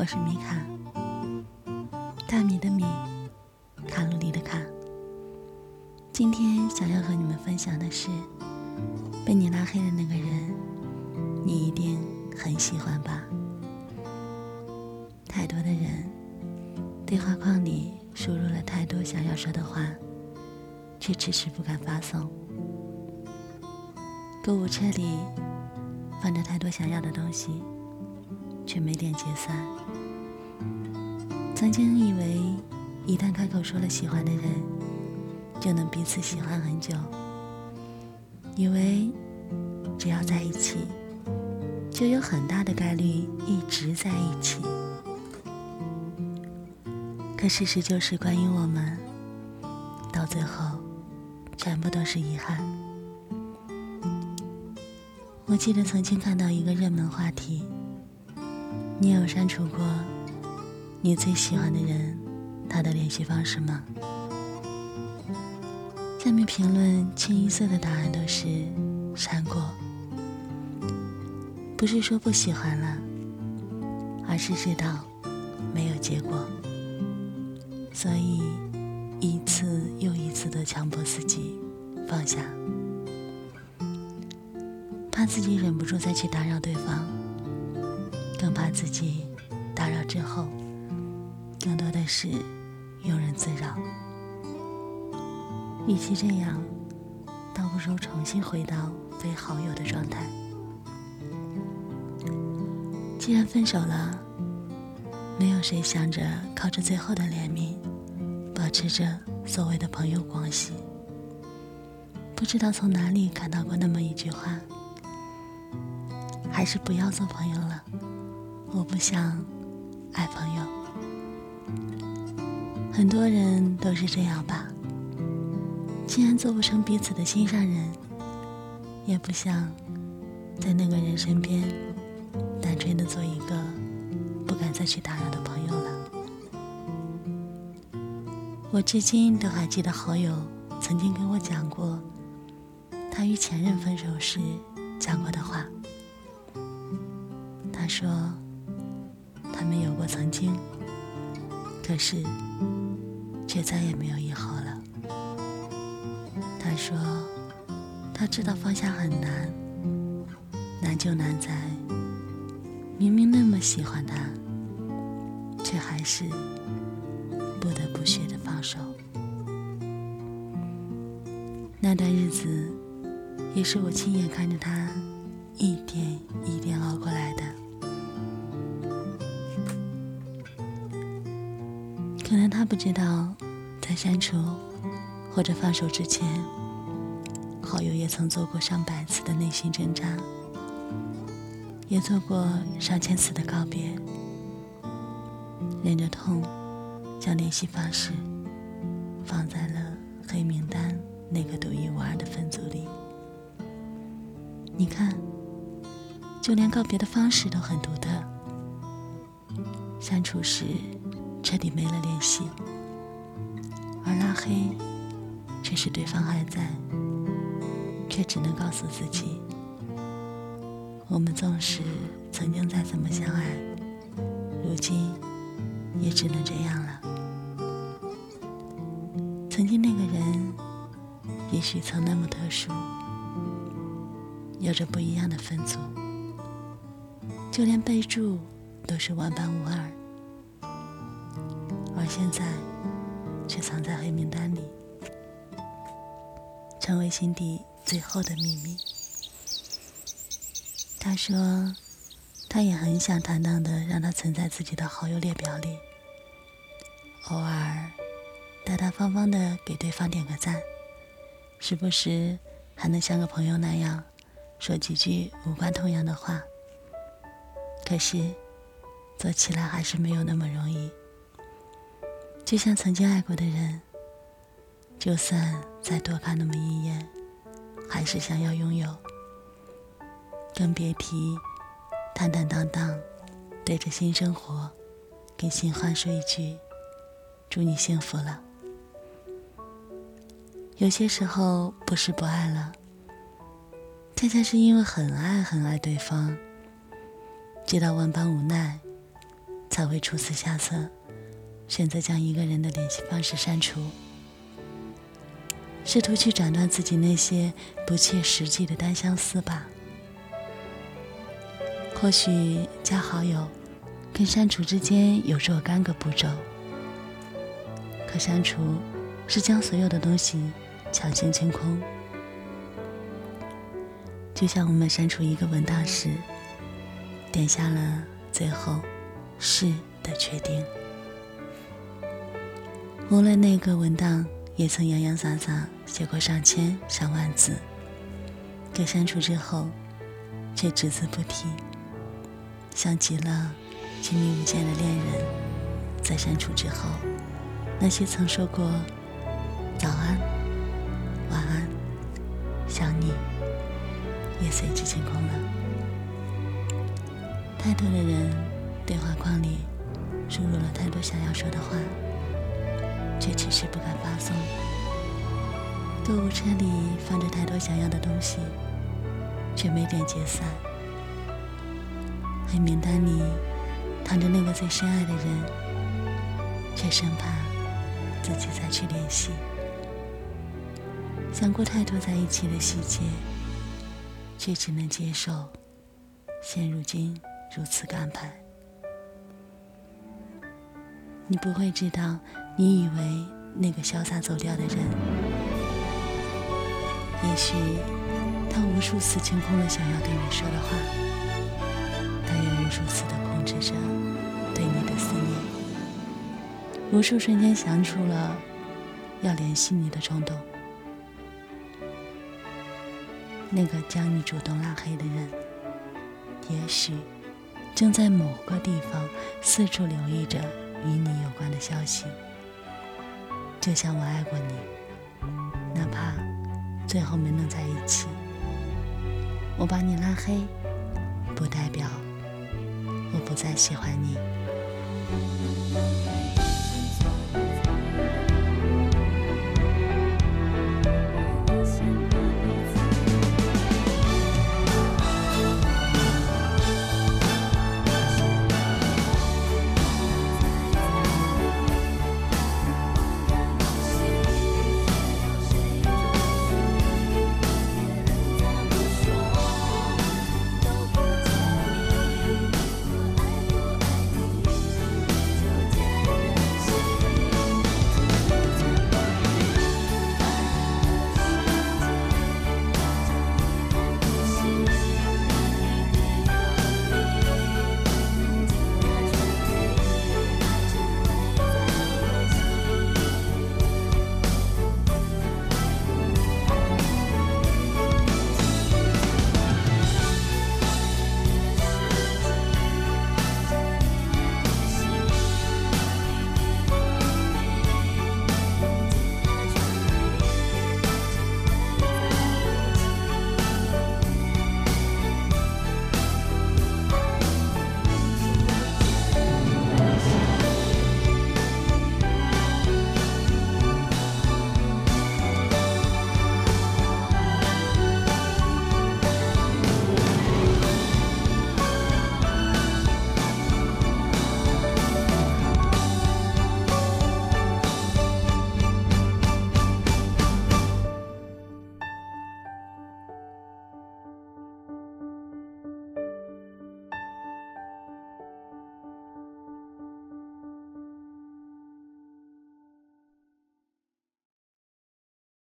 我是米卡，大米的米，卡路里的卡。今天想要和你们分享的是，被你拉黑的那个人，你一定很喜欢吧？太多的人，对话框里输入了太多想要说的话，却迟迟不敢发送。购物车里放着太多想要的东西。却没点结算。曾经以为，一旦开口说了喜欢的人，就能彼此喜欢很久。以为只要在一起，就有很大的概率一直在一起。可事实就是，关于我们，到最后，全部都是遗憾。我记得曾经看到一个热门话题。你有删除过你最喜欢的人他的联系方式吗？下面评论清一色的答案都是删过。不是说不喜欢了，而是知道没有结果，所以一次又一次的强迫自己放下，怕自己忍不住再去打扰对方。更怕自己打扰之后，更多的是庸人自扰。与其这样，倒不如重新回到非好友的状态。既然分手了，没有谁想着靠着最后的怜悯，保持着所谓的朋友关系。不知道从哪里看到过那么一句话：还是不要做朋友了。我不想爱朋友，很多人都是这样吧。既然做不成彼此的心上人，也不想在那个人身边单纯的做一个不敢再去打扰的朋友了。我至今都还记得好友曾经跟我讲过，他与前任分手时讲过的话。他说。他们有过曾经，可是却再也没有以后了。他说：“他知道放下很难，难就难在明明那么喜欢他，却还是不得不学着放手。那段日子，也是我亲眼看着他一点一点熬过来的。”可能他不知道，在删除或者放手之前，好友也曾做过上百次的内心挣扎，也做过上千次的告别，忍着痛，将联系方式放在了黑名单那个独一无二的分组里。你看，就连告别的方式都很独特，删除时。彻底没了联系，而拉黑却是对方还在，却只能告诉自己：我们纵使曾经再怎么相爱，如今也只能这样了。曾经那个人，也许曾那么特殊，有着不一样的分组，就连备注都是万般无二。而现在，却藏在黑名单里，成为心底最后的秘密。他说，他也很想坦荡的让他存在自己的好友列表里，偶尔大大方方的给对方点个赞，时不时还能像个朋友那样说几句无关痛痒的话。可是，做起来还是没有那么容易。就像曾经爱过的人，就算再多看那么一眼，还是想要拥有。更别提坦坦荡荡对着新生活，跟新欢说一句“祝你幸福了”。有些时候不是不爱了，恰恰是因为很爱很爱对方，直到万般无奈，才会出此下策，选择将一个人的联系方式删除，试图去斩断自己那些不切实际的单相思吧。或许加好友跟删除之间有若干个步骤，可删除是将所有的东西强行清空，就像我们删除一个文档时，点下了最后。是的确定。无论那个文档也曾洋洋洒洒写过上千上万字，可删除之后，却只字不提，像极了亲密无间的恋人，在删除之后，那些曾说过早安、晚安、想你，也随之清空了。太多的人。对话框里输入了太多想要说的话，却迟迟不敢发送。购物车里放着太多想要的东西，却没点解散。黑名单里躺着那个最深爱的人，却生怕自己再去联系。想过太多在一起的细节，却只能接受现如今如此安排。你不会知道，你以为那个潇洒走掉的人，也许他无数次清空了想要对你说的话，他也无数次的控制着对你的思念，无数瞬间想出了要联系你的冲动。那个将你主动拉黑的人，也许正在某个地方四处留意着。与你有关的消息，就像我爱过你，哪怕最后没能在一起。我把你拉黑，不代表我不再喜欢你。